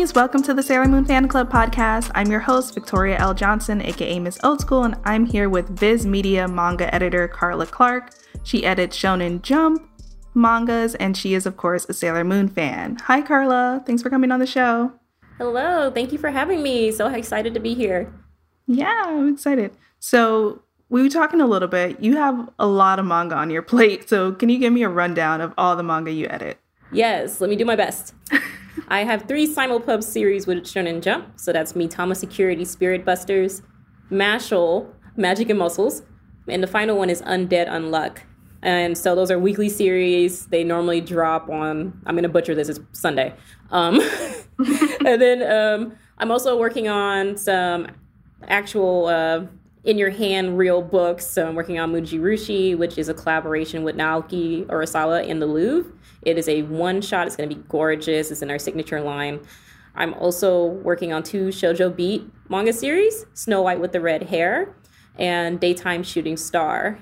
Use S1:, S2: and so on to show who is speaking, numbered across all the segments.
S1: Welcome to the Sailor Moon Fan Club podcast. I'm your host, Victoria L. Johnson, aka Miss Old School, and I'm here with Viz Media manga editor Carla Clark. She edits Shonen Jump mangas, and she is, of course, a Sailor Moon fan. Hi, Carla. Thanks for coming on the show.
S2: Hello. Thank you for having me. So excited to be here.
S1: Yeah, I'm excited. So, we were talking a little bit. You have a lot of manga on your plate. So, can you give me a rundown of all the manga you edit?
S2: Yes, let me do my best. I have three simulpub series with Shonen Jump. So that's Mitama Security Spirit Busters, Mashle, Magic and Muscles, and the final one is Undead Unluck. And so those are weekly series. They normally drop on, I'm going to butcher this, it's Sunday. Um, and then um, I'm also working on some actual uh, in your hand real books. So I'm working on Mujirushi, which is a collaboration with Naoki Urasawa in the Louvre. It is a one shot. It's going to be gorgeous. It's in our signature line. I'm also working on two Shoujo Beat manga series Snow White with the Red Hair and Daytime Shooting Star.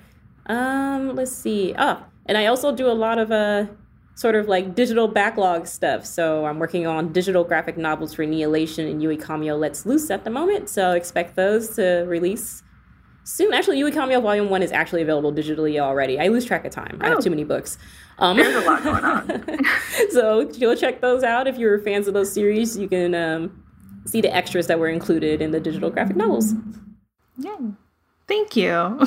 S2: Um, let's see. Oh, and I also do a lot of uh, sort of like digital backlog stuff. So I'm working on digital graphic novels for Annihilation and Yui Kamio Let's Loose at the moment. So expect those to release soon. Actually, Yui Kamio Volume 1 is actually available digitally already. I lose track of time. Oh. I have too many books.
S1: Um, There's a lot going on.
S2: so go check those out. If you're fans of those series, you can um, see the extras that were included in the digital graphic novels.
S1: Yeah. Thank you.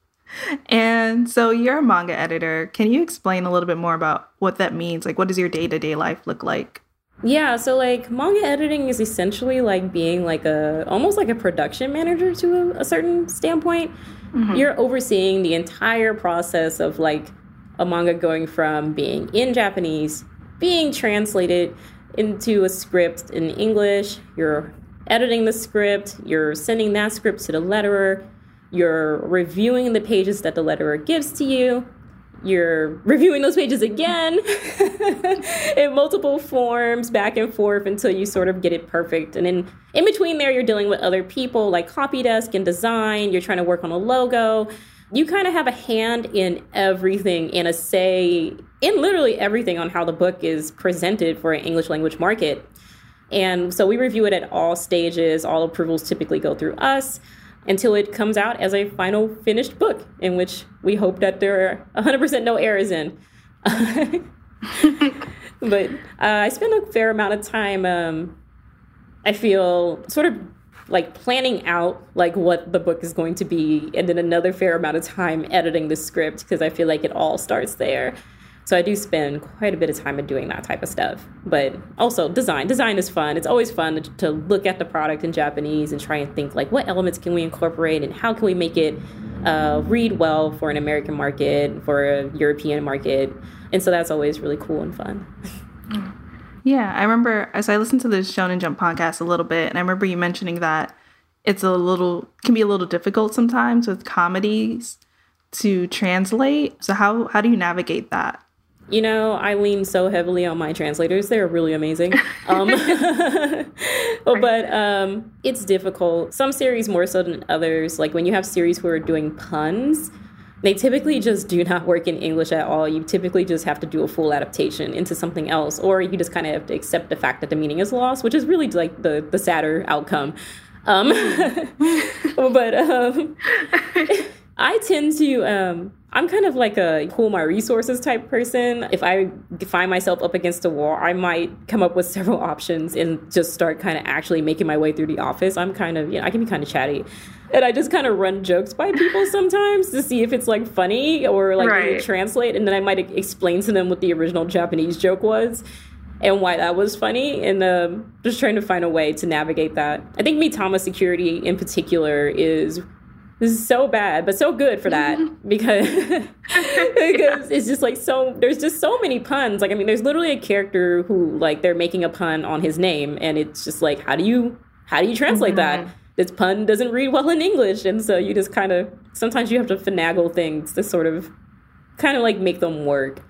S1: and so you're a manga editor. Can you explain a little bit more about what that means? Like, what does your day to day life look like?
S2: Yeah, so like manga editing is essentially like being like a almost like a production manager to a, a certain standpoint. Mm-hmm. You're overseeing the entire process of like a manga going from being in Japanese, being translated into a script in English. You're editing the script, you're sending that script to the letterer, you're reviewing the pages that the letterer gives to you, you're reviewing those pages again in multiple forms back and forth until you sort of get it perfect. And then in between there you're dealing with other people like copy desk and design. You're trying to work on a logo. You kind of have a hand in everything and a say in literally everything on how the book is presented for an english language market. And so we review it at all stages. All approvals typically go through us until it comes out as a final finished book, in which we hope that there are 100% no errors in. but uh, I spend a fair amount of time, um, I feel, sort of like planning out like what the book is going to be and then another fair amount of time editing the script because i feel like it all starts there so I do spend quite a bit of time in doing that type of stuff. But also design. Design is fun. It's always fun to look at the product in Japanese and try and think like what elements can we incorporate and how can we make it uh, read well for an American market, for a European market. And so that's always really cool and fun.
S1: Yeah, I remember as I listened to the Shonen Jump podcast a little bit, and I remember you mentioning that it's a little can be a little difficult sometimes with comedies to translate. So how how do you navigate that?
S2: You know, I lean so heavily on my translators. They're really amazing. Um, but um, it's difficult. Some series more so than others. Like when you have series who are doing puns, they typically just do not work in English at all. You typically just have to do a full adaptation into something else, or you just kind of have to accept the fact that the meaning is lost, which is really like the the sadder outcome. Um, but um, I tend to um, I'm kind of like a pool my resources type person. If I find myself up against a wall, I might come up with several options and just start kind of actually making my way through the office. I'm kind of, you know, I can be kind of chatty. And I just kind of run jokes by people sometimes to see if it's like funny or like right. translate. And then I might explain to them what the original Japanese joke was and why that was funny and um, just trying to find a way to navigate that. I think me Mitama security in particular is this is so bad, but so good for that mm-hmm. because because it's just like so. There's just so many puns. Like I mean, there's literally a character who like they're making a pun on his name, and it's just like how do you how do you translate mm-hmm. that? This pun doesn't read well in English, and so you just kind of sometimes you have to finagle things to sort of kind of like make them work.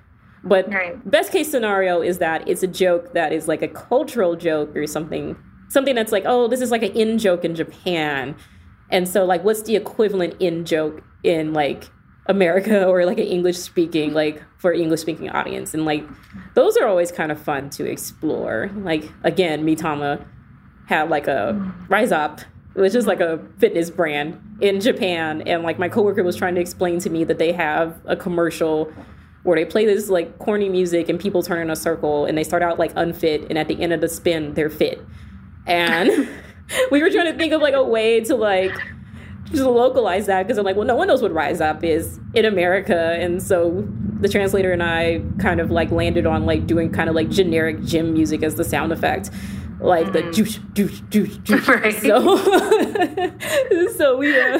S2: But right. best case scenario is that it's a joke that is like a cultural joke or something, something that's like, oh, this is like an in joke in Japan and so, like, what's the equivalent in joke in like America or like an English speaking, like for English speaking audience. And like those are always kind of fun to explore. Like again, Mitama had like a RIZAP, which is like a fitness brand in Japan. And like my coworker was trying to explain to me that they have a commercial where they play this like corny music and people turn in a circle and they start out like unfit and at the end of the spin they're fit. And we were trying to think of like a way to like just localize that because I'm like, well, no one knows what RIZAP is in America, and so the translator and I kind of like landed on like doing kind of like generic gym music as the sound effect, like mm. the doosh doosh doosh doosh. Right. So, so we, uh,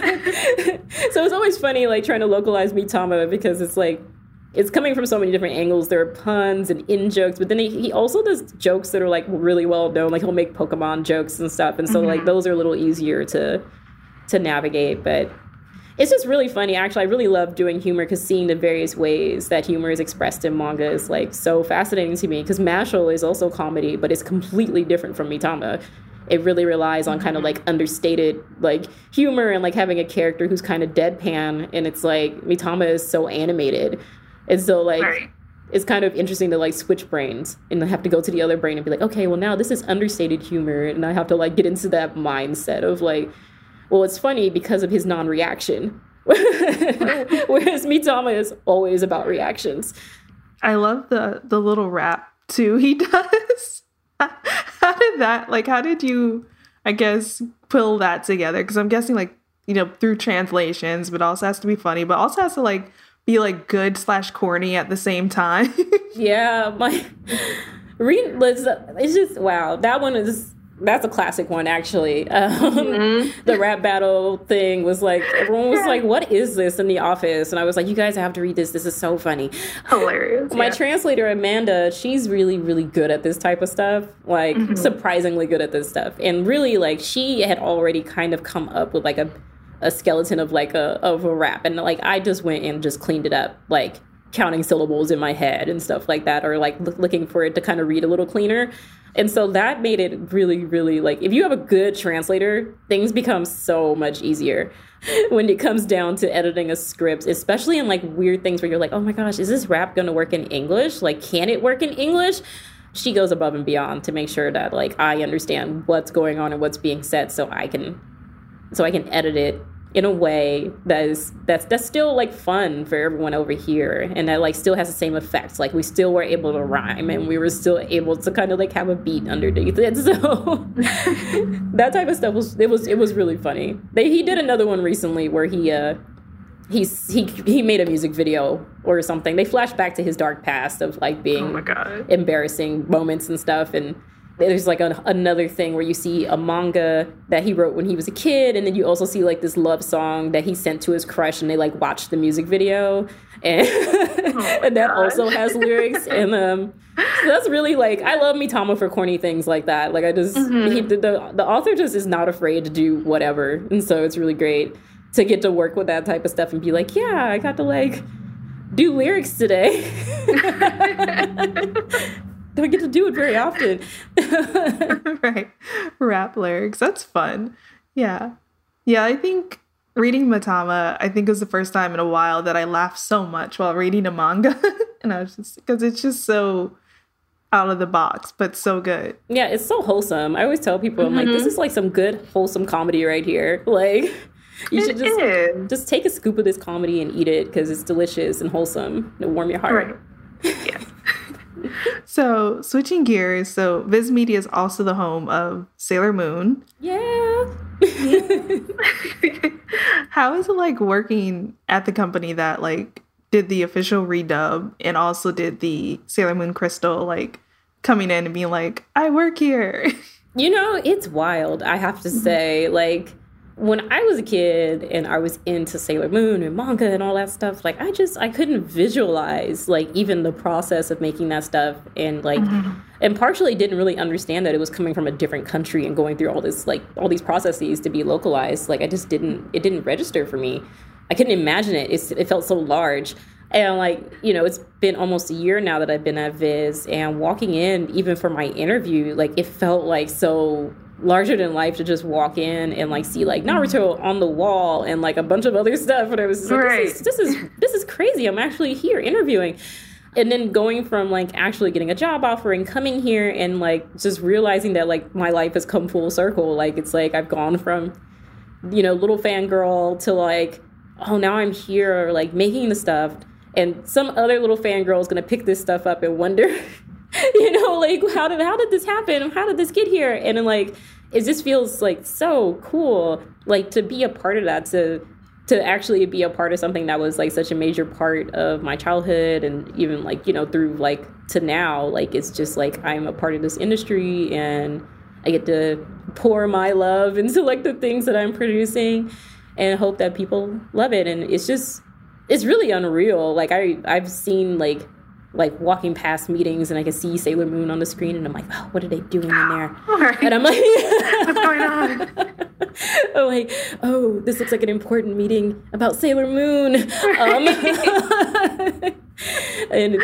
S2: so it's always funny like trying to localize Mitama because it's like it's coming from so many different angles. There are puns and in jokes, but then he, he also does jokes that are like really well known. Like he'll make Pokemon jokes and stuff, and so mm-hmm. like those are a little easier to to navigate. But it's just really funny. Actually, I really love doing humor because seeing the various ways that humor is expressed in manga is like so fascinating to me. Because Mashle is also comedy, but it's completely different from Mitama. It really relies on kind of like understated like humor and like having a character who's kind of deadpan, and it's like Mitama is so animated and so like right. it's kind of interesting to like switch brains and have to go to the other brain and be like, okay, well now this is understated humor, and I have to like get into that mindset of like, well, it's funny because of his non-reaction. Whereas Mitama is always about reactions.
S1: I love the the little rap too he does. how did that like how did you I guess pull that together? Because I'm guessing like, you know, through translations, but also has to be funny, but also has to like be like good slash corny at the same time.
S2: yeah, my read it's just wow. That one is that's a classic one actually. Um, mm-hmm. The rap battle thing was like everyone was like, "What is this?" in the office, and I was like, "You guys have to read this. This is so funny."
S1: Hilarious.
S2: My yeah. translator Amanda, she's really really good at this type of stuff. Like mm-hmm. surprisingly good at this stuff, and really like she had already kind of come up with like a a skeleton of like a of a rap. And like I just went and just cleaned it up like counting syllables in my head and stuff like that or like looking for it to kind of read a little cleaner. And so that made it really really like if you have a good translator things become so much easier when it comes down to editing a script especially in like weird things where you're like oh my gosh is this rap going to work in english? Like can it work in english? She goes above and beyond to make sure that like i understand what's going on and what's being said so i can so i can edit it in a way that is that's that's still like fun for everyone over here and that like still has the same effects. Like we still were able to rhyme and we were still able to kind of like have a beat underneath it. So that type of stuff was it was it was really funny. They, he did another one recently where he uh he's he he made a music video or something. They flash back to his dark past of like being oh embarrassing moments and stuff and there's like a, another thing where you see a manga that he wrote when he was a kid and then you also see like this love song that he sent to his crush and they like watched the music video and, oh and that God. also has lyrics and um so that's really like I love Mitama for corny things like that like I just mm-hmm. he, the, the author just is not afraid to do whatever and so it's really great to get to work with that type of stuff and be like yeah I got to like do lyrics today don't get to do it very often.
S1: right. Rap lyrics. That's fun. Yeah. Yeah, I think reading Mitama, I think it was the first time in a while that I laughed so much while reading a manga. and I was just because it's just so out of the box, but so good.
S2: Yeah, it's so wholesome. I always tell people, I'm mm-hmm. like, this mm-hmm. is like some good, wholesome comedy right here. Like, you it should just is. just take a scoop of this comedy and eat it because it's delicious and wholesome. It'll warm your heart.
S1: Right. Yeah so switching gears, so Viz Media is also the home of Sailor Moon.
S2: Yeah.
S1: How is it like working at the company that like did the official redub and also did the Sailor Moon Crystal like coming in and being like, I work here.
S2: You know, it's wild, I have to mm-hmm. say. Like when I was a kid and I was into Sailor Moon and manga and all that stuff, like I just I couldn't visualize like even the process of making that stuff and like mm-hmm. and partially didn't really understand that it was coming from a different country and going through all this like all these processes to be localized. Like I just didn't it didn't register for me. I couldn't imagine it. It's, it felt so large. And like, you know, it's been almost a year now that I've been at Viz and walking in even for my interview, like it felt like so larger than life to just walk in and like see like Naruto on the wall and like a bunch of other stuff. And I was like,
S1: Right.
S2: this, is, this is this is crazy. I'm actually here interviewing. And then going from like actually getting a job offer and coming here and like just realizing that like my life has come full circle. Like it's like I've gone from, you know, little fangirl to like, oh now I'm here like making the stuff. And some other little fangirl is gonna pick this stuff up and wonder you know like how did how did this happen? How did this get here? And then like it just feels like so cool like to be a part of that to to actually be a part of something that was like such a major part of my childhood and even like you know through like to now like it's just like i'm a part of this industry and i get to pour my love into like the things that i'm producing and hope that people love it. And it's just it's really unreal. Like i i've seen like like walking past meetings and I can see Sailor Moon on the screen and I'm like, oh, what are they doing in there?
S1: Right.
S2: And I'm like,
S1: What's going on?
S2: I'm like, oh, this looks like an important meeting about Sailor Moon. Um, and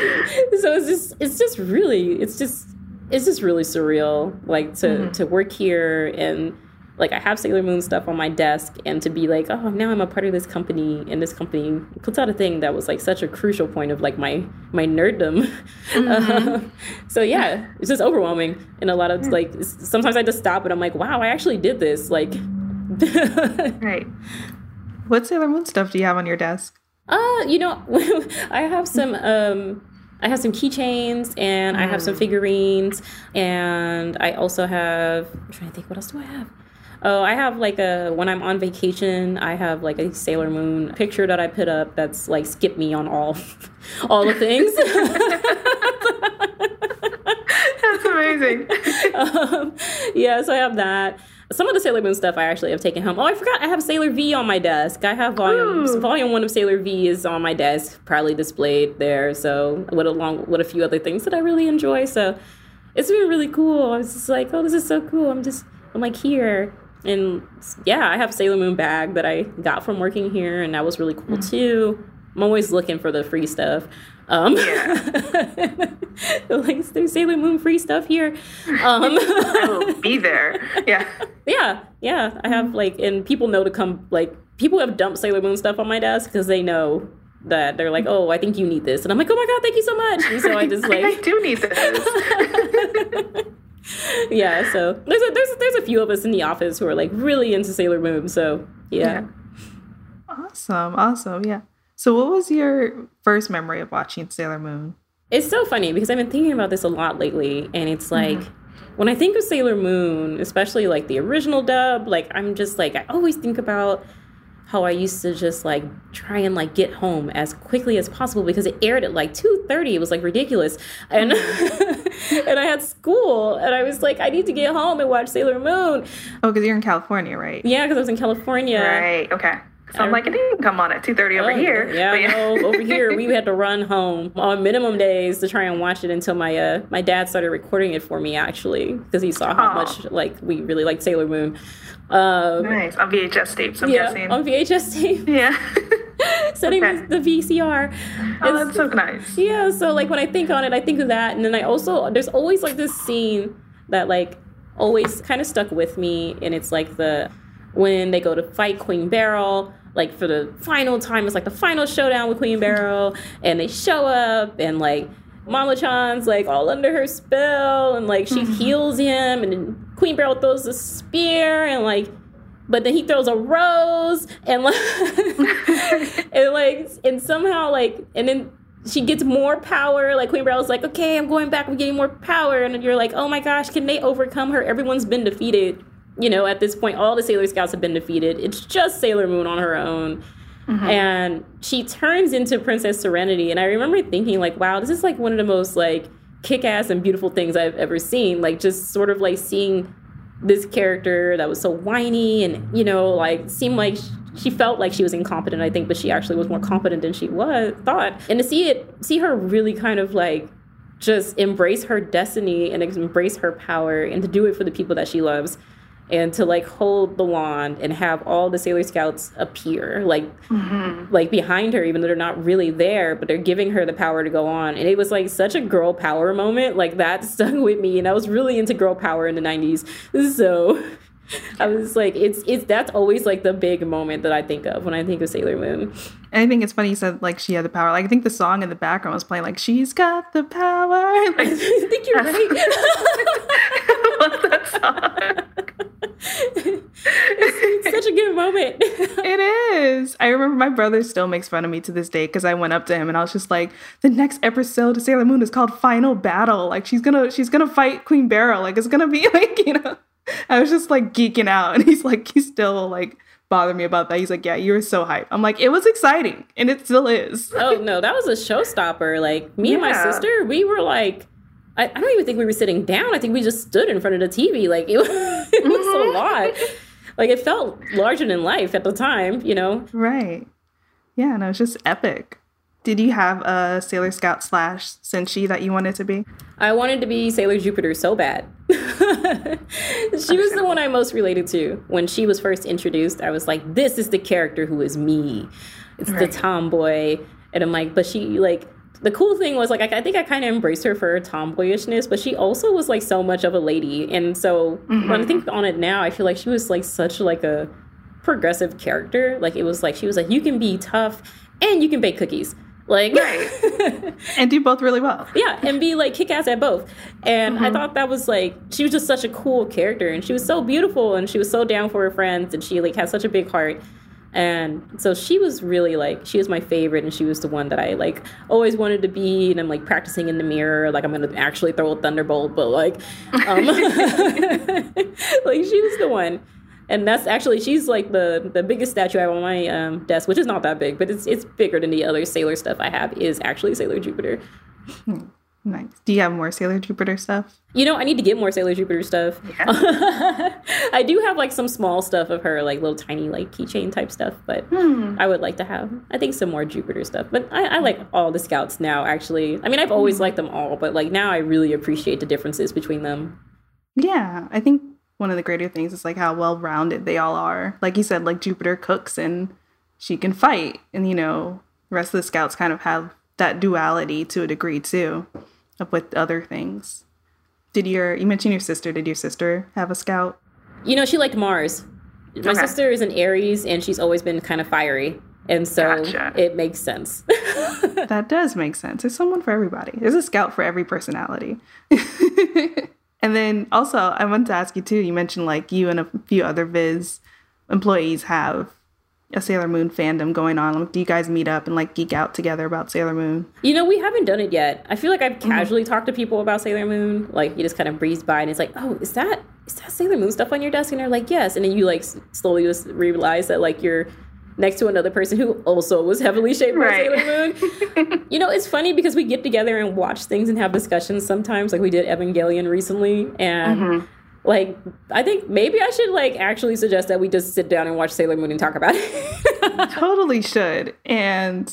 S2: so it's just, it's just really, it's just, it's just really surreal. Like to to work here and like I have Sailor Moon stuff on my desk, and to be like, oh, now I'm a part of this company, and this company puts out a thing that was like such a crucial point of like my my nerddom. Uh, so yeah, it's just overwhelming, and a lot of like sometimes I just stop and I'm like, wow, I actually did this. Like,
S1: Right. What Sailor Moon stuff do you have on your desk?
S2: uh, you know, I have some um. I have some keychains and I have some figurines and I also have I'm trying to think what else do I have? Oh, I have like a when I'm on vacation, I have like a Sailor Moon picture that I put up that's like skip me on all all the things.
S1: That's amazing.
S2: um, yeah, so I have that. Some of the Sailor Moon stuff I actually have taken home. Oh, I forgot I have Sailor V on my desk. I have volume
S1: Ooh.
S2: volume one of Sailor V is on my desk, proudly displayed there. So with along with a few other things that I really enjoy. So it's been really cool. I was just like, oh, this is so cool. I'm just I'm like here. And yeah, I have Sailor Moon bag that I got from working here, and that was really cool too. I'm always looking for the free stuff. Um, like there's Sailor Moon free stuff here. Um,
S1: I will be there. Yeah.
S2: yeah, yeah. I have like, and people know to come. Like, people have dumped Sailor Moon stuff on my desk because they know that they're like, oh, I think you need this, and I'm like, oh my god, thank you so much. And so I just like, I
S1: do need this.
S2: yeah. So there's a there's there's a few of us in the office who are like really into Sailor Moon. So yeah.
S1: Yeah. Awesome. Awesome. Yeah. So, what was your first memory of watching Sailor Moon?
S2: It's so funny because I've been thinking about this a lot lately, and it's mm-hmm. like when I think of Sailor Moon, especially like the original dub, like I'm just like I always think about how I used to just like try and like get home as quickly as possible because it aired at like 2:30. It was like ridiculous. And and I had school and I was like I need to get home and watch Sailor Moon.
S1: Oh, because you're in California, right?
S2: Yeah, cuz I was in California.
S1: Right. Okay. So I'm like, it didn't come on at 2:30 over
S2: Oh,
S1: here.
S2: Yeah,
S1: But
S2: no, over here we had to run home on minimum days to try and watch it until my uh my dad started recording it for me actually because he saw how
S1: Aw.
S2: much like we really liked Sailor Moon. Um,
S1: nice on VHS tapes. I'm
S2: yeah,
S1: guessing.
S2: on VHS tape,
S1: yeah.
S2: setting
S1: Okay.
S2: the, the VCR.
S1: oh,
S2: It's-
S1: that's so nice.
S2: yeah, so like when I think on it, I think of that, and then I also there's always like this scene that like always kind of stuck with me, and it's like the when they go to fight Queen Beryl, like for the final time, it's like the final showdown with Queen Beryl, and they show up and like. Mamo-chan's like all under her spell, and like she mm-hmm. heals him, and Queen Beryl throws a spear, and like but then he throws a rose and like and like and somehow like and then she gets more power like queen Beryl's like okay i'm going back i'm getting more power and you're like oh my gosh can they overcome her everyone's been defeated you know at this point all the sailor scouts have been defeated. It's just sailor moon on her own. Mm-hmm. And she turns into princess serenity and i remember thinking like wow this is like one of the most like kick-ass and beautiful things i've ever seen. Like just sort of like seeing this character that was so whiny and you know like seemed like she felt like she was incompetent i think but she actually was more competent than she was thought. And to see it see her really kind of like just embrace her destiny and embrace her power and to do it for the people that she loves and to like hold the wand and have all the Sailor Scouts appear like mm-hmm. like behind her, even though they're not really there, but they're giving her the power to go on. And it was like such a girl power moment. Like that stuck with me, and I was really into girl power in the '90s. So I was like, it's it's that's always like the big moment that I think of when I think of Sailor Moon.
S1: And I think it's funny you said like she had the power. Like I think the song in the background was playing like she's got the power. Like, I think you're right. I love that song.
S2: It's such a good moment.
S1: it is. I remember my brother still makes fun of me to this day because I went up to him and I was just like, the next episode of Sailor Moon is called Final Battle. Like she's gonna she's gonna fight Queen Beryl. Like it's gonna be like, you know. I was just like geeking out, and he's like, he still like bothered me about that. He's like, yeah, you were so hyped. I'm like, it was exciting, and it still is.
S2: oh no, that was a showstopper. Like me yeah. and my sister, we were like. I, I, don't even think we were sitting down. I think we just stood in front of the TV. Like it, it was mm-hmm. a lot. Like it felt larger than life at the time, you know?
S1: Right. Yeah, and it was just epic. Did you have a Sailor Scout slash Senshi that you wanted to be?
S2: I wanted to be Sailor Jupiter so bad. she was the one I most related to. When she was first introduced, I was like, this is the character who is me. It's right. the tomboy. And I'm like, but she, like, the cool thing was like I, I think I kind of embraced her for her tomboyishness, but she also was like so much of a lady. And so mm-hmm. when I think on it now, I feel like she was like such like a progressive character. Like it was like she was like you can be tough and you can bake cookies. Like,
S1: right. and do both really well.
S2: Yeah, and be like kick ass at both. And mm-hmm. I thought that was like, she was just such a cool character. And she was so beautiful and she was so down for her friends. And she like had such a big heart. And so she was really like, she was my favorite. And she was the one that I like always wanted to be. And I'm like practicing in the mirror. Like, I'm to actually throw a thunderbolt. But like, um, like she was the one and that's actually she's like the the biggest statue I have on my um, desk, which is not that big, but it's it's bigger than the other Sailor stuff I have. Is actually Sailor Jupiter.
S1: Nice. Do you have more Sailor Jupiter stuff?
S2: You know, I need to get more Sailor Jupiter stuff. Yeah. I do have like some small stuff of her, like little tiny like keychain type stuff, but hmm. I would like to have I think some more Jupiter stuff. But I, I like all the scouts now. Actually, I mean, I've always liked them all, but like now I really appreciate the differences between them.
S1: Yeah, I think one of the greater things is like how well rounded they all are. Like you said, like Jupiter cooks and she can fight, and you know, the rest of the scouts kind of have that duality to a degree too, with other things. Did your you mentioned your sister? Did your sister have a scout?
S2: You know, she liked Mars. My okay. sister is an Aries, and she's always been kind of fiery, and so gotcha. it makes sense.
S1: that does make sense. There's someone for everybody. There's a scout for every personality. And then also, I wanted to ask you too. You mentioned like you and a few other Viz employees have a Sailor Moon fandom going on. Like, do you guys meet up and like geek out together about Sailor Moon?
S2: You know, we haven't done it yet. I feel like I've mm-hmm. casually talked to people about Sailor Moon. Like, you just kind of breeze by and it's like, oh, is that is that Sailor Moon stuff on your desk? And they're like, yes. And then you like slowly just realize that like you're next to another person who also was heavily shaped right. by Sailor Moon. you know, it's funny because we get together and watch things and have discussions sometimes. Like we did Evangelion recently, and mm-hmm. Like I think maybe I should like actually suggest that we just sit down and watch Sailor Moon and talk about it.
S1: totally should, and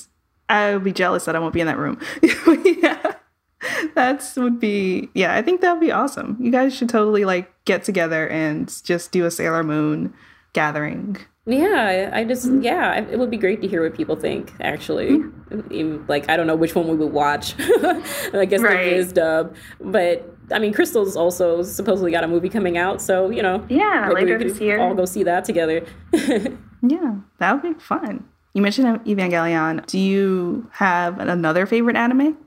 S1: I would be jealous that I won't be in that room. yeah. That's would be yeah, I think that would be awesome. You guys should totally like get together and just do a Sailor Moon gathering.
S2: Yeah, I just mm-hmm. yeah, it would be great to hear what people think. Actually, mm-hmm. like I don't know which one we would watch. I guess right. the Viz dub, but I mean, Crystal's also supposedly got a movie coming out, so you know,
S1: yeah, later this year,
S2: all go see that together.
S1: yeah, that would be fun. You mentioned Evangelion. Do you have another favorite anime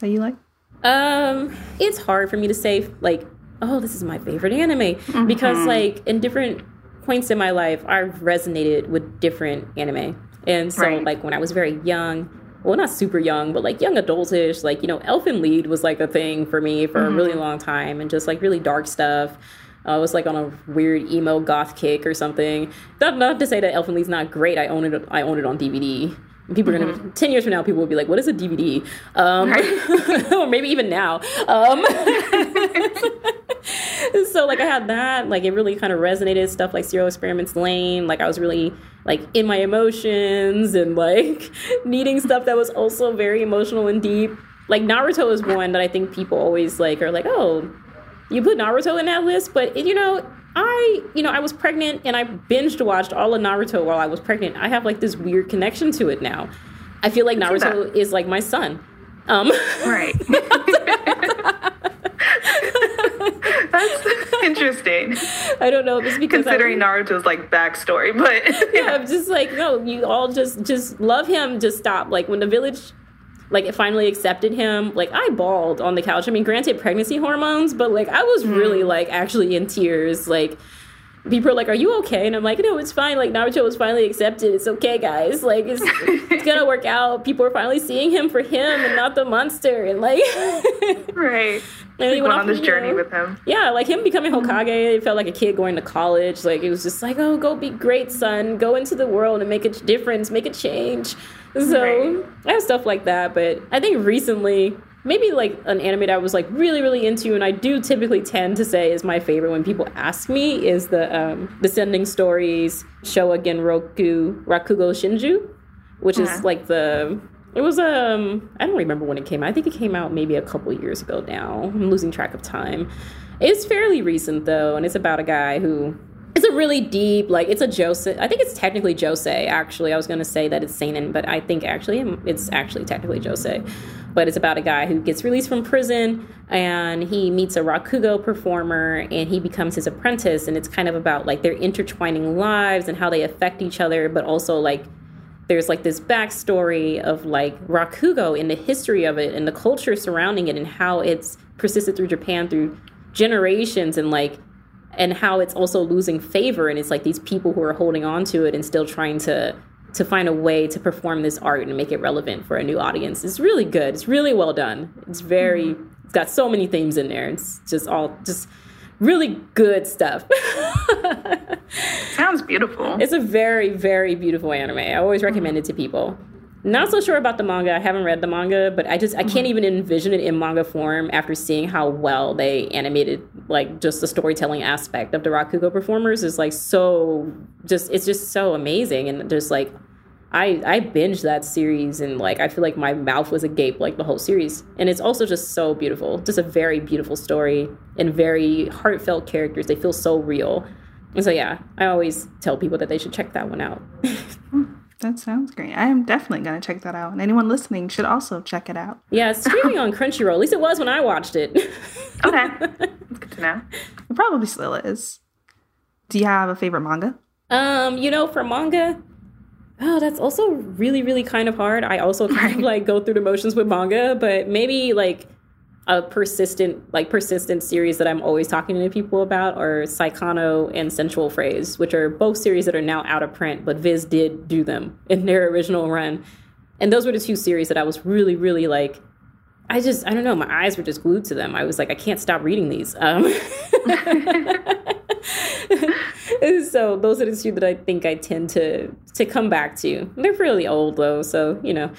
S1: that you like?
S2: Um, it's hard for me to say like, oh, this is my favorite anime mm-hmm. because like in different points in my life, I've resonated with different anime. And so, right. like, when I was very young, well, not super young, but like young adultish, like, you know, Elfen Lied was like a thing for me for mm-hmm. a really long time and just like really dark stuff. I was like on a weird emo goth kick or something. Not, not to say that Elfen Lied's not great. I own it. I own it on DVD. People are gonna mm-hmm. ten years from now. People will be like, "What is a DVD?" Um, right. or maybe even now. Um, so like I had that, like it really kind of resonated. Stuff like Serial Experiments Lain, like I was really like in my emotions and like needing stuff that was also very emotional and deep. Like Naruto is one that I think people always like are like, oh, you put Naruto in that list, but it, you know, I, you know, I was pregnant and I binged watched all of Naruto while I was pregnant. I have like this weird connection to it now. I feel like Naruto is like my son. Um.
S1: Right. That's interesting.
S2: I don't know it's because
S1: considering I, Naruto's like backstory, but
S2: yeah, I'm just like no, you all just just love him. Just stop. Like when the village like it finally accepted him like i bawled on the couch i mean granted pregnancy hormones but like i was really hmm. like actually in tears like people are like, "Are you okay?" And I'm like, "No, it's fine. Like Naruto was finally accepted. It's okay, guys. Like it's it's gonna work out. People are finally seeing him for him and not the monster." And like,
S1: right. And he went on this journey with him.
S2: Yeah, like him becoming mm-hmm. Hokage, it felt like a kid going to college. Like it was just like, "Oh, go be great, son. Go into the world and make a difference, make a change." So right. I have stuff like that, but I think recently maybe like an anime that I was like really really into and I do typically tend to say is my favorite when people ask me is the um Descending Stories Showa Genroku Rakugo Shinju which is uh-huh. like the it was um I don't remember when it came out. I think it came out maybe a couple years ago now. I'm losing track of time. It's fairly recent though and it's about a guy who it's a really deep, like it's a josei. I think it's technically josei Actually, I was going to say that it's seinen, but I think actually it's actually technically josei but it's about a guy who gets released from prison and he meets a rakugo performer and he becomes his apprentice and it's kind of about like their intertwining lives and how they affect each other but also like there's like this backstory of like rakugo and the history of it and the culture surrounding it and how it's persisted through japan through generations and like and how it's also losing favor and it's like these people who are holding on to it and still trying to to find a way to perform this art and make it relevant for a new audience. It's really good. It's really well done. It's very mm-hmm. it's got so many themes in there. It's just all just really good stuff.
S1: Sounds beautiful.
S2: It's a very very beautiful anime. I always recommend it to people. Not so sure about the manga. I haven't read the manga, but I just I can't mm-hmm. even envision it in manga form after seeing how well they animated like just the storytelling aspect of the Rakugo performers is like so just it's just so amazing and just like I I binged that series and like I feel like my mouth was agape like the whole series. And it's also just so beautiful. Just a very beautiful story and very heartfelt characters. They feel so real. And so yeah, I always tell people that they should check that one out.
S1: That sounds great. I am definitely going to check that out. And anyone listening should also check it out.
S2: Yeah, it's streaming on Crunchyroll. At least it was when I watched it.
S1: okay. That's good to know. It probably still is. Do you have a favorite manga?
S2: Um, you know, for manga, oh, that's also really, really kind of hard. I also kind of like go through the motions with manga, but maybe like a persistent like persistent series that I'm always talking to people about are Saikano and Sensual Phrase, which are both series that are now out of print, but Viz did do them in their original run. And those were the two series that I was really, really like I just I don't know, my eyes were just glued to them. I was like, I can't stop reading these. Um, so those are the two that I think I tend to to come back to. They're fairly old though, so you know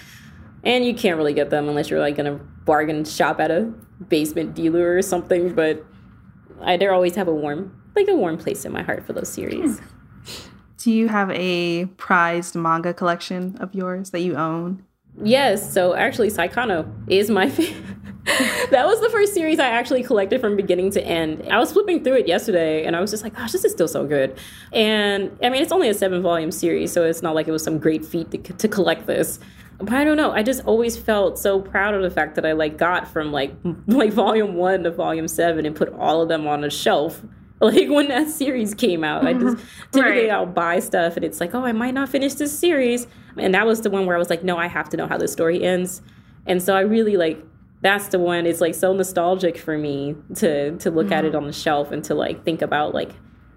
S2: and you can't really get them unless you're like gonna bargain shop at a basement dealer or something. But I they always have a warm like a warm place in my heart for those series. Hmm.
S1: Do you have a prized manga collection of yours that you own?
S2: Yes. So actually, Saikano is my favorite. that was the first series I actually collected from beginning to end. I was flipping through it yesterday and I was just like, gosh, this is still so good. And I mean, it's only a seven volume series, so it's not like it was some great feat to, to collect this I don't know. I just always felt so proud of the fact that I like got from like like volume one to volume seven and put all of them on a shelf. Like when that series came out, I just typically right. I'll buy stuff and it's like, oh, I might not finish this series, and that was the one where I was like, no, I have to know how the story ends, and so I really like that's the one. It's like so nostalgic for me to to look mm-hmm. at it mm-hmm. on the shelf and to like think about like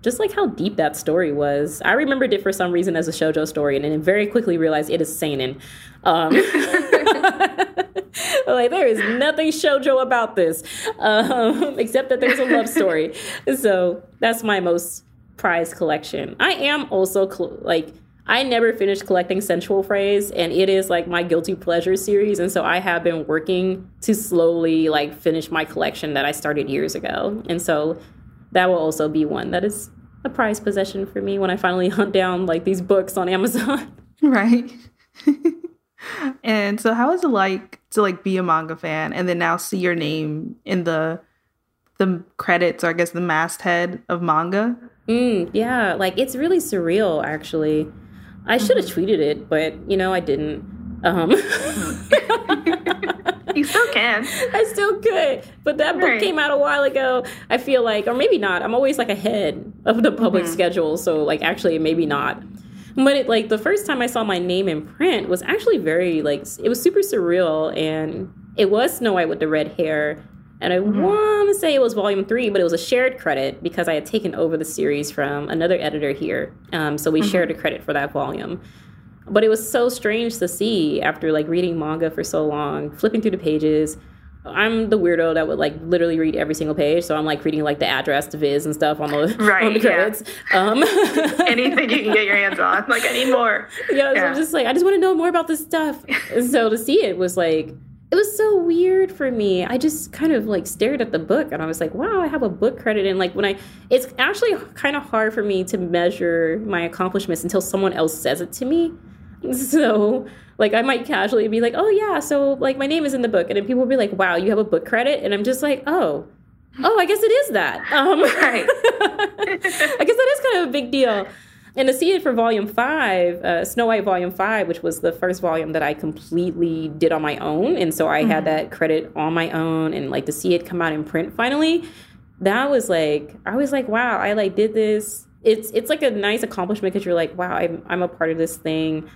S2: just like how deep that story was. I remembered it for some reason as a shojo story, and then very quickly realized it is seinen. Um, like there is nothing shojo about this, um, except that there's a love story. So that's my most prized collection. I am also cl- like. I never finished collecting Sensual Phrase, and it is like my guilty pleasure series. And so I have been working to slowly like finish my collection that I started years ago. And so that will also be one that is a prized possession for me when I finally hunt down like these books on Amazon.
S1: Right. and so how is it like to like be a manga fan and then now see your name in the the credits or I guess the masthead of manga.
S2: Mm, yeah, like it's really surreal actually. I should have mm-hmm. tweeted it, but you know I didn't. Um
S1: You still can.
S2: I still could. But that book right. came out a while ago. I feel like or maybe not. I'm always like ahead of the public mm-hmm. schedule, so like actually maybe not. But it, like the first time I saw my name in print was actually very like it was super surreal and it was Snow White with the red hair. And I mm-hmm. want to say it was volume three, but it was a shared credit because I had taken over the series from another editor here. Um, so we mm-hmm. shared a credit for that volume. But it was so strange to see after like reading manga for so long, flipping through the pages, I'm the weirdo that would like literally read every single page. So I'm like reading like the address to Viz and stuff on the right, on the credits.
S1: Yeah. Um, Anything you can get your hands on. Like I need more.
S2: Yeah, yeah. So I'm just like I just want to know more about this stuff. And so to see it was like it was so weird for me. I just kind of like stared at the book and I was like, wow, I have a book credit. And like when I, it's actually kind of hard for me to measure my accomplishments until someone else says it to me. So like I might casually be like, oh yeah, so like my name is in the book, and then people will be like, wow, you have a book credit, and I'm just like, oh, oh, I guess it is that. Um, right. I guess that is kind of a big deal. And to see it for volume five, uh, Snow White volume five, which was the first volume that I completely did on my own, and so I mm-hmm. had that credit on my own, and like to see it come out in print finally, that was like I was like, wow, I like did this. It's it's like a nice accomplishment because you're like, wow, I'm I'm a part of this thing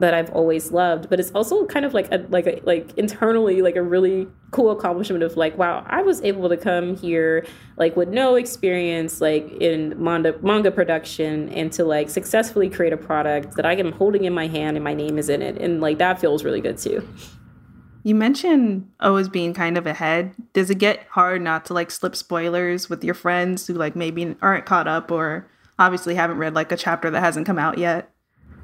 S2: that I've always loved, but it's also kind of like a like a like internally like a really cool accomplishment of like wow, I was able to come here like with no experience like in manga manga production and to like successfully create a product that I am holding in my hand and my name is in it and like that feels really good too.
S1: You mentioned always being kind of ahead. Does it get hard not to like slip spoilers with your friends who like maybe aren't caught up or obviously haven't read like a chapter that hasn't come out yet?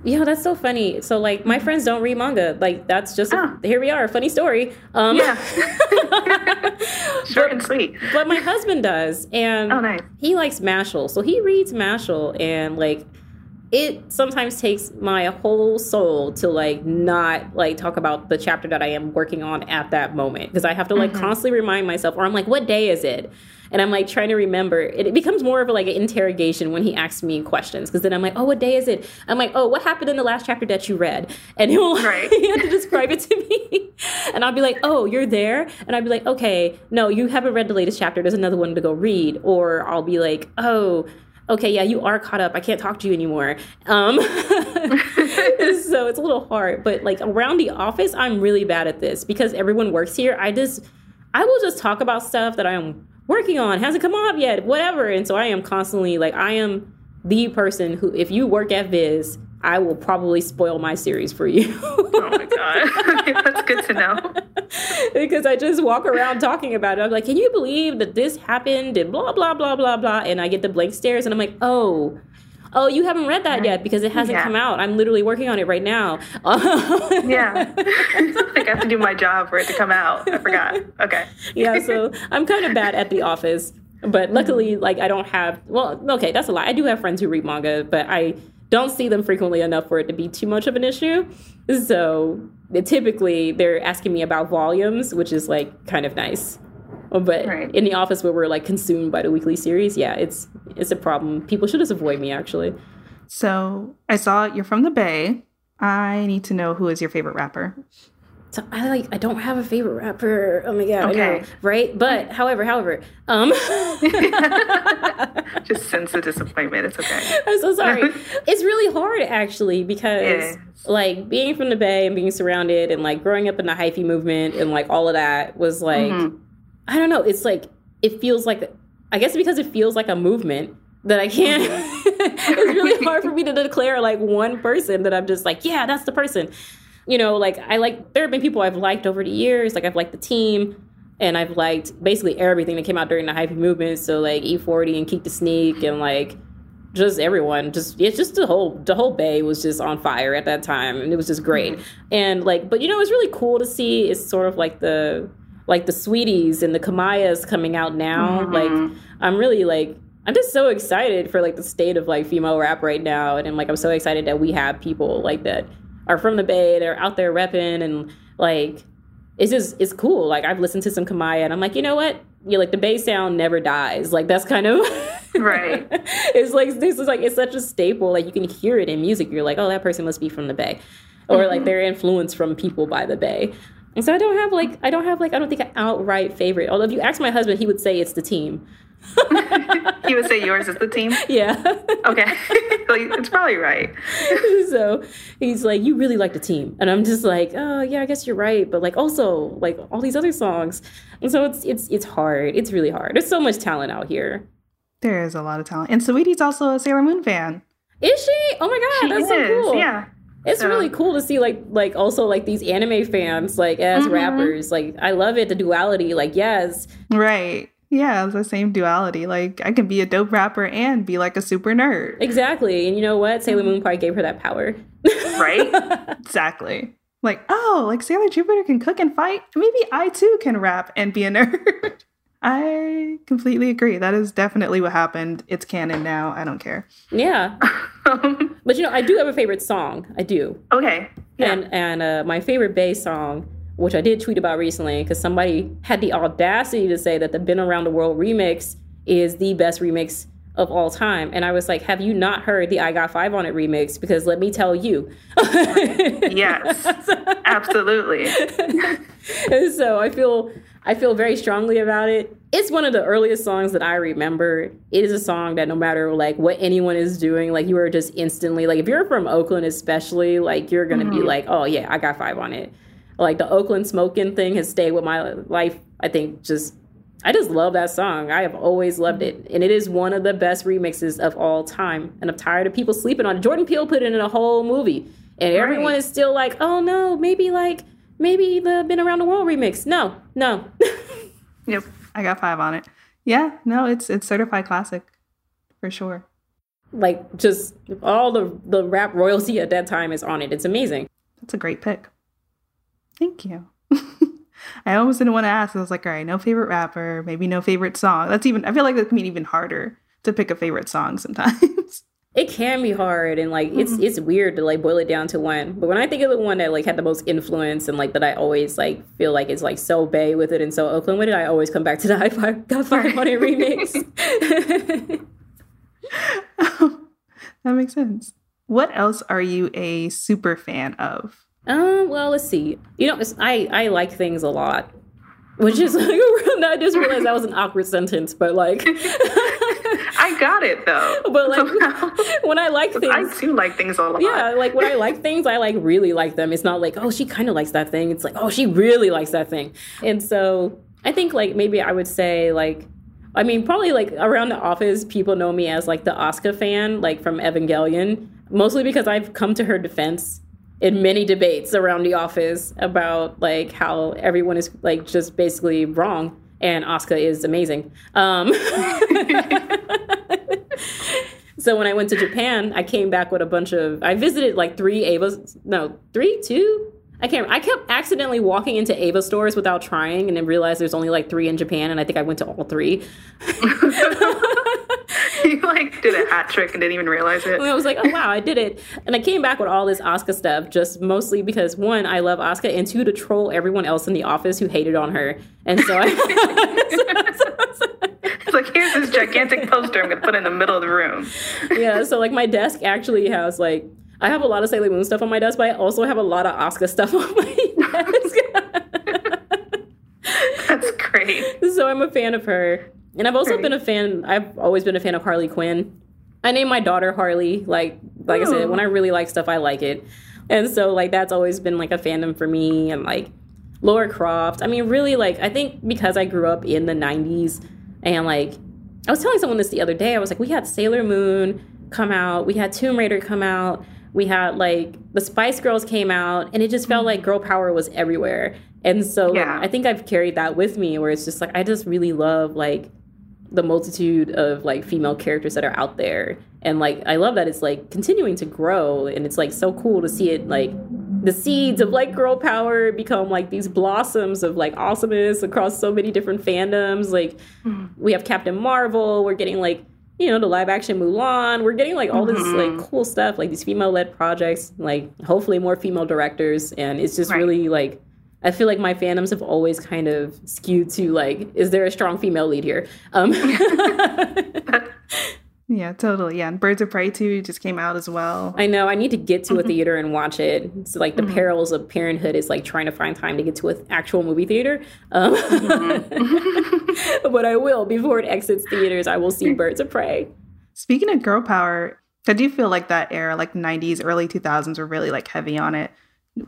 S2: Yeah, that's so funny. So like my friends don't read manga. Like that's just a, here we are. Funny story. Um,
S1: yeah, short and sweet.
S2: But my husband does, and
S1: oh, nice.
S2: he likes Mashle, so he reads Mashle, and like it sometimes takes my whole soul to like not like talk about the chapter that I am working on at that moment because I have to like mm-hmm. constantly remind myself, or I'm like, what day is it? And I'm like trying to remember. It, it becomes more of a, like an interrogation when he asks me questions because then I'm like, oh, what day is it? I'm like, oh, what happened in the last chapter that you read? And he'll right. he had to describe it to me, and I'll be like, oh, you're there, and I'll be like, okay, no, you haven't read the latest chapter. There's another one to go read, or I'll be like, oh okay, yeah, you are caught up. I can't talk to you anymore. Um, so it's a little hard. But like around the office, I'm really bad at this because everyone works here. I just, I will just talk about stuff that I'm working on hasn't come up yet, whatever. And so I am constantly like, I am the person who, if you work at Viz, I will probably spoil my series for you.
S1: oh my god, that's good to know.
S2: because I just walk around talking about it. I'm like, can you believe that this happened and blah blah blah blah blah, and I get the blank stares, and I'm like, oh, oh, you haven't read that yet because it hasn't yeah. come out. I'm literally working on it right now.
S1: yeah. I think I have to do my job for it to come out. I forgot. Okay.
S2: yeah, so I'm kind of bad at the office. But luckily, mm-hmm. like I don't have well, okay, that's a lie. I do have friends who read manga, but I don't see them frequently enough for it to be too much of an issue. So typically they're asking me about volumes, which is like kind of nice. But right. in the office where we're like consumed by the weekly series, yeah, it's it's a problem. People should just avoid me actually.
S1: So I saw you're from the Bay. I need to know who is your favorite rapper.
S2: So I like I don't have a favorite rapper. Oh my god, okay. Know, right? But however, however, um
S1: just sense the disappointment. It's okay.
S2: I'm so sorry. it's really hard actually because like being from the Bay and being surrounded and like growing up in the hyphy movement and like all of that was like mm-hmm. I don't know. It's like it feels like I guess because it feels like a movement that I can't. it's really hard for me to declare like one person that I'm just like, yeah, that's the person. You know, like I like there have been people I've liked over the years. Like I've liked the team, and I've liked basically everything that came out during the hyphy movement. So like E40 and Keak da Sneak and like just everyone just it's just the whole the whole bay was just on fire at that time and it was just great mm-hmm. and like but you know it's really cool to see it's sort of like the like the Saweeties and the Kamaiyahs coming out now. Mm-hmm. Like I'm really like I'm just so excited for like the state of like female rap right now, and I'm like I'm so excited that we have people like that are from the Bay, they're out there repping, and like it's just it's cool. Like I've listened to some Kamaiyah, and I'm like, you know what? yeah, like the Bay sound never dies. Like that's kind of
S1: right.
S2: it's like this is like it's such a staple. Like you can hear it in music. You're like, oh, that person must be from the Bay, or mm-hmm. like they're influenced from people by the Bay. And so I don't have like I don't have like I don't think an outright favorite. Although if you ask my husband, he would say it's the team.
S1: he would say yours is the team.
S2: Yeah.
S1: okay. it's probably right.
S2: so he's like, you really like the team, and I'm just like, oh yeah, I guess you're right, but like also like all these other songs, and so it's it's it's hard. It's really hard. There's so much talent out here.
S1: There is a lot of talent, and Saweetie's also a Sailor Moon fan.
S2: Is she? Oh my god,
S1: she
S2: that's
S1: is.
S2: so cool.
S1: Yeah.
S2: It's so. really cool to see like like also like these anime fans like as mm-hmm. rappers. Like I love it, the duality. Like yes,
S1: right. Yeah, the same duality. Like I can be a dope rapper and be like a super nerd.
S2: Exactly. And you know what? Sailor Moon probably gave her that power.
S1: right? exactly. Like, oh, like Sailor Jupiter can cook and fight. Maybe I too can rap and be a nerd. I completely agree. That is definitely what happened. It's canon now. I don't care.
S2: Yeah. but you know, I do have a favorite song. I do.
S1: Okay.
S2: Yeah. And and uh, my favorite bass song, which I did tweet about recently, because somebody had the audacity to say that the "Been Around the World" remix is the best remix of all time. And I was like, have you not heard the I Got Five on It remix? Because let me tell you.
S1: yes, absolutely.
S2: so I feel I feel very strongly about it. It's one of the earliest songs that I remember. It is a song that no matter like what anyone is doing, like you are just instantly like if you're from Oakland especially, like you're gonna mm-hmm. be like, oh yeah, I got five on it. Like the Oakland smoking thing has stayed with my life. I think just I just love that song. I have always loved it. And it is one of the best remixes of all time. And I'm tired of people sleeping on it. Jordan Peele put it in a whole movie. And right. everyone is still like, oh no, maybe like maybe the Been Around the World remix. No, no.
S1: yep, I got five on it. Yeah, no, it's it's certified classic for sure.
S2: Like just all the the rap royalty at that time is on it. It's amazing.
S1: That's a great pick. Thank you. I almost didn't want to ask. I was like, all right, no favorite rapper, maybe no favorite song. That's even. I feel like that can be even harder to pick a favorite song sometimes.
S2: it can be hard and like it's mm-hmm. it's weird to like boil it down to one. But when i think of the one that like had the most influence and like that i always like feel like is like so bay with it and so oakland with it i always come back to the high five got five on it remix.
S1: That makes sense. What else are you a super fan of?
S2: Um well let's see. You know i i like things a lot which is like I just realized that was an awkward sentence, but like
S1: Got it though.
S2: But like when I like things,
S1: I do like things a lot.
S2: Yeah, like when I like things, I like really like them. It's not like oh she kind of likes that thing. It's like oh she really likes that thing. And so I think like maybe I would say like I mean probably like around the office people know me as like the Asuka fan like from Evangelion mostly because I've come to her defense in many debates around the office about like how everyone is like just basically wrong and Asuka is amazing. Um, so when I went to Japan, I came back with a bunch of. I visited like three Eva, no, three, two. I can't. I kept accidentally walking into Eva stores without trying, and then realized there's only like three in Japan, and I think I went to all three.
S1: you like did a hat trick and didn't even realize it.
S2: And I was like, oh wow, I did it. And I came back with all this Asuka stuff, just mostly because one, I love Asuka, and two, to troll everyone else in the office who hated on her. And so I.
S1: it's like here's this gigantic poster I'm gonna put in the middle of the room.
S2: yeah, so like my desk actually has like I have a lot of Sailor Moon stuff on my desk, but I also have a lot of Asuka stuff on my desk.
S1: That's great.
S2: So I'm a fan of her. And I've also been a fan. I've always been a fan of Harley Quinn. I named my daughter Harley. Like like Ooh. I said, oh. when I really like stuff, I like it. And so like that's always been like a fandom for me. And like Lara Croft. I mean, really like I think because I grew up in the '90s and like I was telling someone this the other day. I was like, we had Sailor Moon come out, we had Tomb Raider come out, we had like the Spice Girls came out, and it just felt mm-hmm. like girl power was everywhere. And so yeah. like, I think I've carried that with me, where it's just like I just really love like the multitude of like female characters that are out there and like i love that it's like continuing to grow and it's like so cool to see it like the seeds of like girl power become like these blossoms of like awesomeness across so many different fandoms like mm-hmm. we have captain marvel we're getting like you know the live action mulan we're getting like all this mm-hmm. like cool stuff like these female led projects like hopefully more female directors and it's just right. really like I feel like my fandoms have always kind of skewed to like, is there a strong female lead here? Um,
S1: yeah, totally. Yeah, and Birds of Prey 2 just came out as well.
S2: I know. I need to get to a mm-hmm. theater and watch it. So, like, the mm-hmm. perils of parenthood is like trying to find time to get to an actual movie theater. Um, mm-hmm. but I will before it exits theaters. I will see Birds of Prey.
S1: Speaking of girl power, I do feel like that era, like 90s, early 2000s, were really like heavy on it.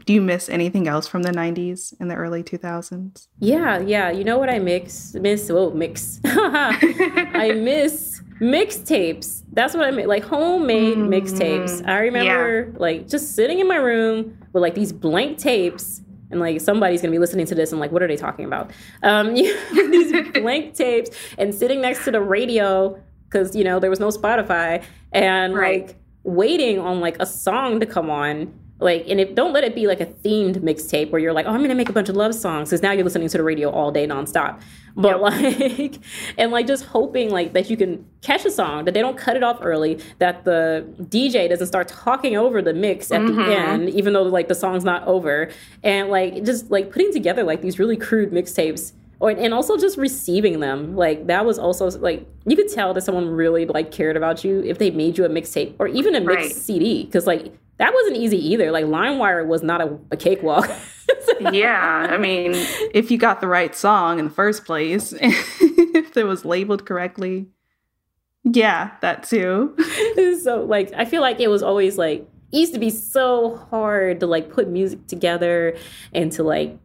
S1: Do you miss anything else from the 90s and the early 2000s?
S2: Yeah, yeah. You know what I mix? Miss, oh, mix. I miss mixtapes. That's what I mean. Like homemade mm-hmm. mixtapes. I remember yeah. like just sitting in my room with like these blank tapes and like somebody's gonna be listening to this and like what are they talking about um these blank tapes and sitting next to the radio because you know there was no spotify and right. like waiting on like a song to come on like and if don't let it be like a themed mixtape where you're like oh i'm gonna make a bunch of love songs because now you're listening to the radio all day nonstop but yep. like and like just hoping like that you can catch a song that they don't cut it off early that the dj doesn't start talking over the mix at mm-hmm. the end even though like the song's not over and like just like putting together like these really crude mixtapes or and also just receiving them like that was also like you could tell that someone really like cared about you if they made you a mixtape or even a mixed right. cd because like that wasn't easy either. Like LimeWire was not a, a cakewalk.
S1: yeah, I mean, if you got the right song in the first place, if it was labeled correctly, yeah, that too.
S2: so like, I feel like it was always like it used to be so hard to like put music together and to like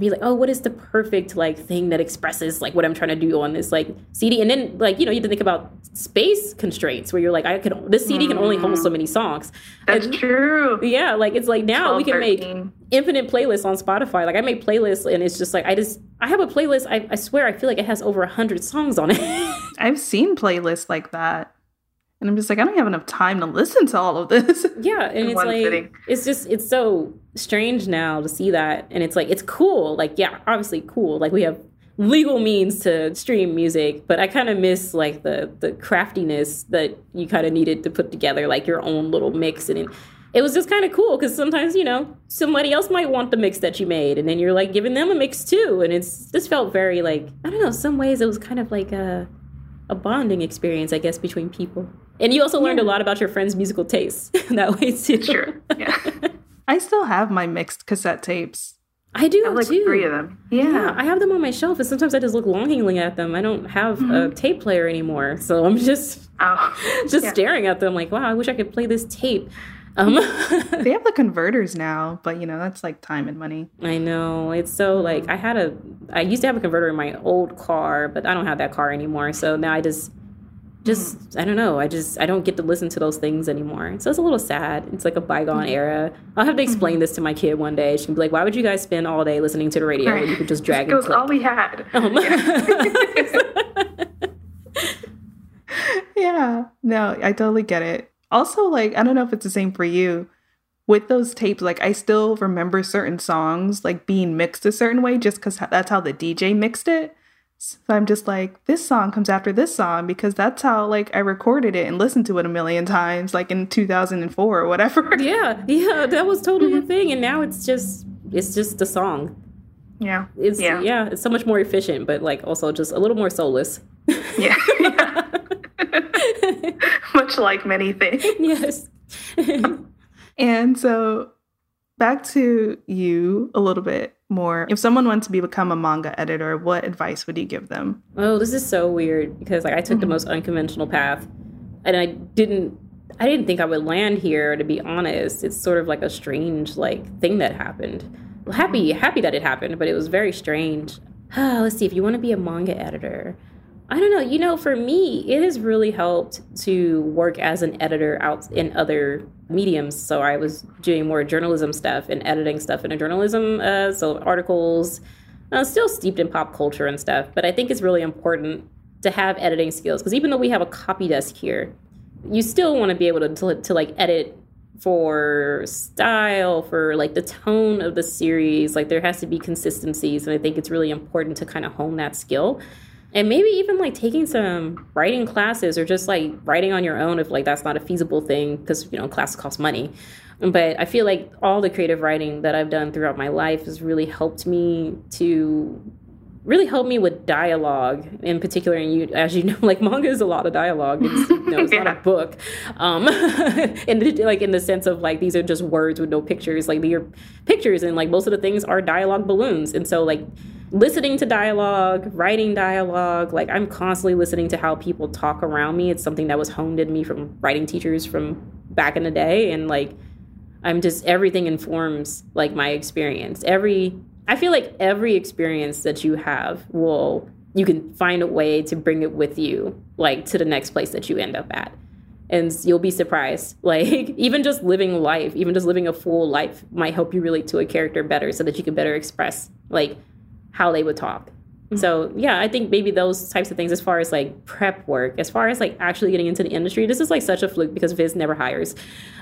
S2: be like, oh, what is the perfect like thing that expresses like what I'm trying to do on this like CD? And then like you know you have to think about space constraints where you're like, I could this CD can only hold so many songs.
S1: That's
S2: and,
S1: true.
S2: Yeah, like it's like now 12, we can 13. make infinite playlists on Spotify. Like I make playlists and it's just like I just I have a playlist. I, I swear I feel like it has over a hundred songs on it.
S1: I've seen playlists like that. And I'm just like, I don't have enough time to listen to all of this.
S2: Yeah, and it's like sitting. it's just it's so strange now to see that, and it's like it's cool. Like, yeah, obviously cool. Like we have legal means to stream music, but I kind of miss like the the craftiness that you kind of needed to put together like your own little mix, and it, it was just kind of cool because sometimes you know somebody else might want the mix that you made, and then you're like giving them a mix too, and it's just felt very like I don't know. Some ways it was kind of like a a bonding experience, I guess, between people. And you also learned yeah. a lot about your friend's musical tastes that way too.
S1: Sure. Yeah. I still have my mixed cassette tapes.
S2: I do I have
S1: like
S2: too.
S1: three of them.
S2: Yeah. yeah. I have them on my shelf, and sometimes I just look longingly at them. I don't have mm-hmm. a tape player anymore, so I'm just oh, just yeah. staring at them like, wow, I wish I could play this tape. Um,
S1: they have the converters now, but you know that's like time and money.
S2: I know it's so like I had a I used to have a converter in my old car, but I don't have that car anymore. So now I just just mm. I don't know. I just I don't get to listen to those things anymore. So it's a little sad. It's like a bygone mm. era. I'll have to explain mm. this to my kid one day. She can be like, "Why would you guys spend all day listening to the radio right. when you could just drag
S1: it?" It was all we had. Um. Yeah. yeah. No, I totally get it also like i don't know if it's the same for you with those tapes like i still remember certain songs like being mixed a certain way just because that's how the dj mixed it so i'm just like this song comes after this song because that's how like i recorded it and listened to it a million times like in 2004 or whatever
S2: yeah yeah that was totally mm-hmm. a thing and now it's just it's just a song
S1: yeah
S2: it's yeah. yeah it's so much more efficient but like also just a little more soulless
S1: yeah. yeah. Much like many things.
S2: Yes.
S1: and so back to you a little bit more. If someone wants to become a manga editor, what advice would you give them?
S2: Oh, this is so weird because like I took mm-hmm. the most unconventional path and I didn't I didn't think I would land here to be honest. It's sort of like a strange like thing that happened. Well, happy happy that it happened, but it was very strange. let's see if you want to be a manga editor. I don't know. You know, for me, it has really helped to work as an editor out in other mediums. So I was doing more journalism stuff and editing stuff in a journalism, uh, so articles, uh, still steeped in pop culture and stuff. But I think it's really important to have editing skills because even though we have a copy desk here, you still want to be able to, to, to like edit for style, for like the tone of the series. Like there has to be consistencies, and I think it's really important to kind of hone that skill and maybe even like taking some writing classes or just like writing on your own if like that's not a feasible thing because you know classes cost money. But i feel like all the creative writing that i've done throughout my life has really helped me to really helped me with dialogue in particular and you as you know like manga is a lot of dialogue. It's, you know, it's yeah. not a book. Um and like in the sense of like these are just words with no pictures. Like these are pictures and like most of the things are dialogue balloons. And so like listening to dialogue writing dialogue like i'm constantly listening to how people talk around me. It's something that was honed in me from writing teachers from back in the day. And like i'm just everything informs like my experience. Every I feel like every experience that you have will you can find a way to bring it with you like to the next place that you end up at. And you'll be surprised. Like even just living life even just living a full life might help you relate to a character better so that you can better express like how they would talk Mm-hmm. So yeah, I think maybe those types of things as far as like prep work, as far as like actually getting into the industry, this is like such a fluke because Viz never hires.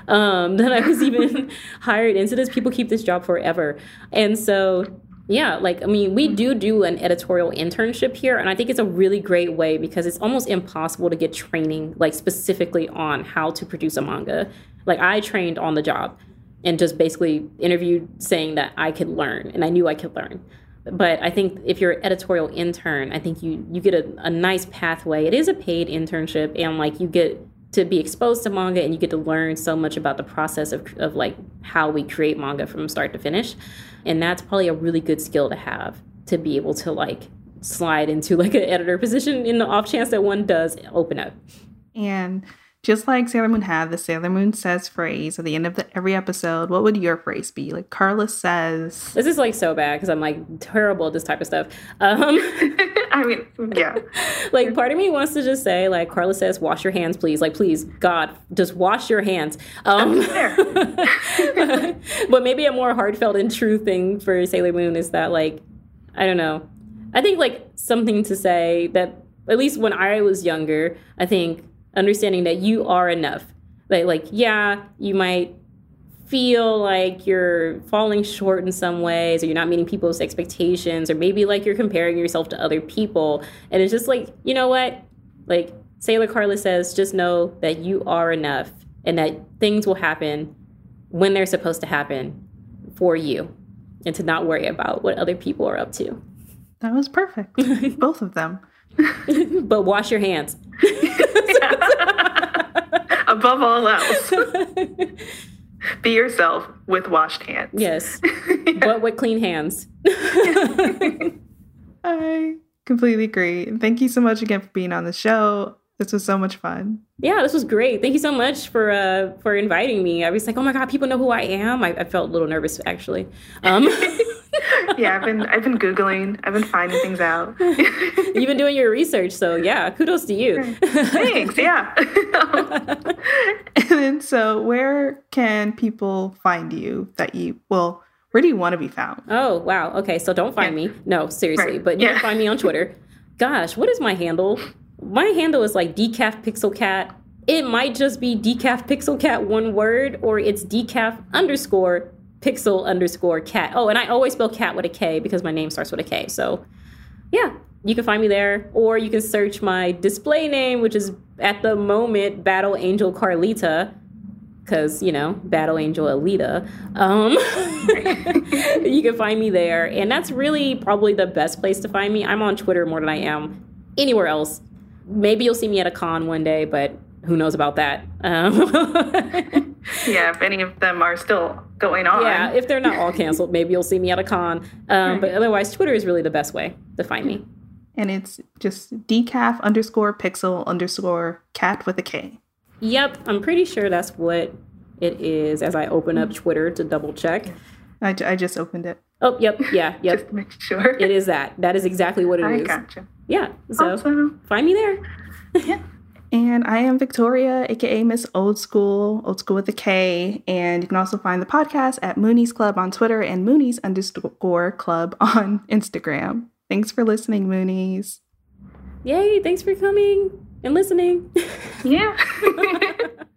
S2: Um, that I was even hired into this. People keep this job forever. And so yeah, like I mean, we do do an editorial internship here, and I think it's a really great way because it's almost impossible to get training like specifically on how to produce a manga. Like I trained on the job and just basically interviewed saying that I could learn, and I knew I could learn but I think if you're an editorial intern, I think you you get a, a nice pathway. It is a paid internship, and like you get to be exposed to manga and you get to learn so much about the process of, of like how we create manga from start to finish and that's probably a really good skill to have to be able to like slide into like an editor position in the off chance that one does open up
S1: and just like Sailor Moon had the Sailor Moon says phrase at the end of the, every episode, what would your phrase be? Like Karla says.
S2: This is like so bad because I'm like terrible at this type of stuff. Um,
S1: I mean, yeah.
S2: like part of me wants to just say, like Karla says, wash your hands, please. Like, please, God, just wash your hands. Um, but maybe a more heartfelt and true thing for Sailor Moon is that, like, I don't know. I think like something to say that at least when I was younger, I think understanding that you are enough. Like, like yeah, you might feel like you're falling short in some ways or you're not meeting people's expectations or maybe like you're comparing yourself to other people. And it's just like you know what? Like sailor karla says just know that you are enough and that things will happen when they're supposed to happen for you and to not worry about what other people are up to.
S1: That was perfect. Both of them.
S2: But wash your hands
S1: above all else. Be yourself with washed hands.
S2: Yes. yeah. But with clean hands.
S1: I completely agree. Thank you so much again for being on the show. This was so much fun.
S2: Yeah, this was great. Thank you so much for uh, for inviting me. I was like, oh my god, people know who I am. I, I felt a little nervous actually. Um.
S1: Yeah, I've been I've been googling. I've been finding things out.
S2: You've been doing your research, so yeah, kudos to you.
S1: Thanks. Yeah. and then, so where can people find you? That you well, where do you want to be found?
S2: Oh wow. Okay, so don't find yeah. me. No, seriously, right. but you yeah. can find me on Twitter. Gosh, what is my handle? My handle is like decaf pixel cat. It might just be decaf pixel cat one word, or it's decaf underscore pixel underscore cat. Oh, and I always spell cat with a K because my name starts with a K. So, yeah, you can find me there, or you can search my display name, which is at the moment Battle Angel Karlita, because you know Battle Angel Alita. Um, you can find me there, and that's really probably the best place to find me. I'm on Twitter more than I am anywhere else. Maybe you'll see me at a con one day, but who knows about that? Um,
S1: yeah, if any of them are still going on.
S2: Yeah, if they're not all canceled, maybe you'll see me at a con. Um, but otherwise, Twitter is really the best way to find me.
S1: And it's just decaf underscore pixel underscore cat with a K.
S2: Yep, I'm pretty sure that's what it is as I open up Twitter to double check.
S1: I, I just opened it.
S2: Oh, yep, yeah, yep.
S1: just to make sure.
S2: It is that. That is exactly what it
S1: I
S2: is.
S1: gotcha.
S2: Yeah, so awesome. find me there.
S1: yeah. And I am Victoria, aka Miss Old School, Old School with a K. And you can also find the podcast at Moonies Club on Twitter and Moonies underscore club on Instagram. Thanks for listening, Moonies.
S2: Yay, thanks for coming and listening.
S1: Yeah.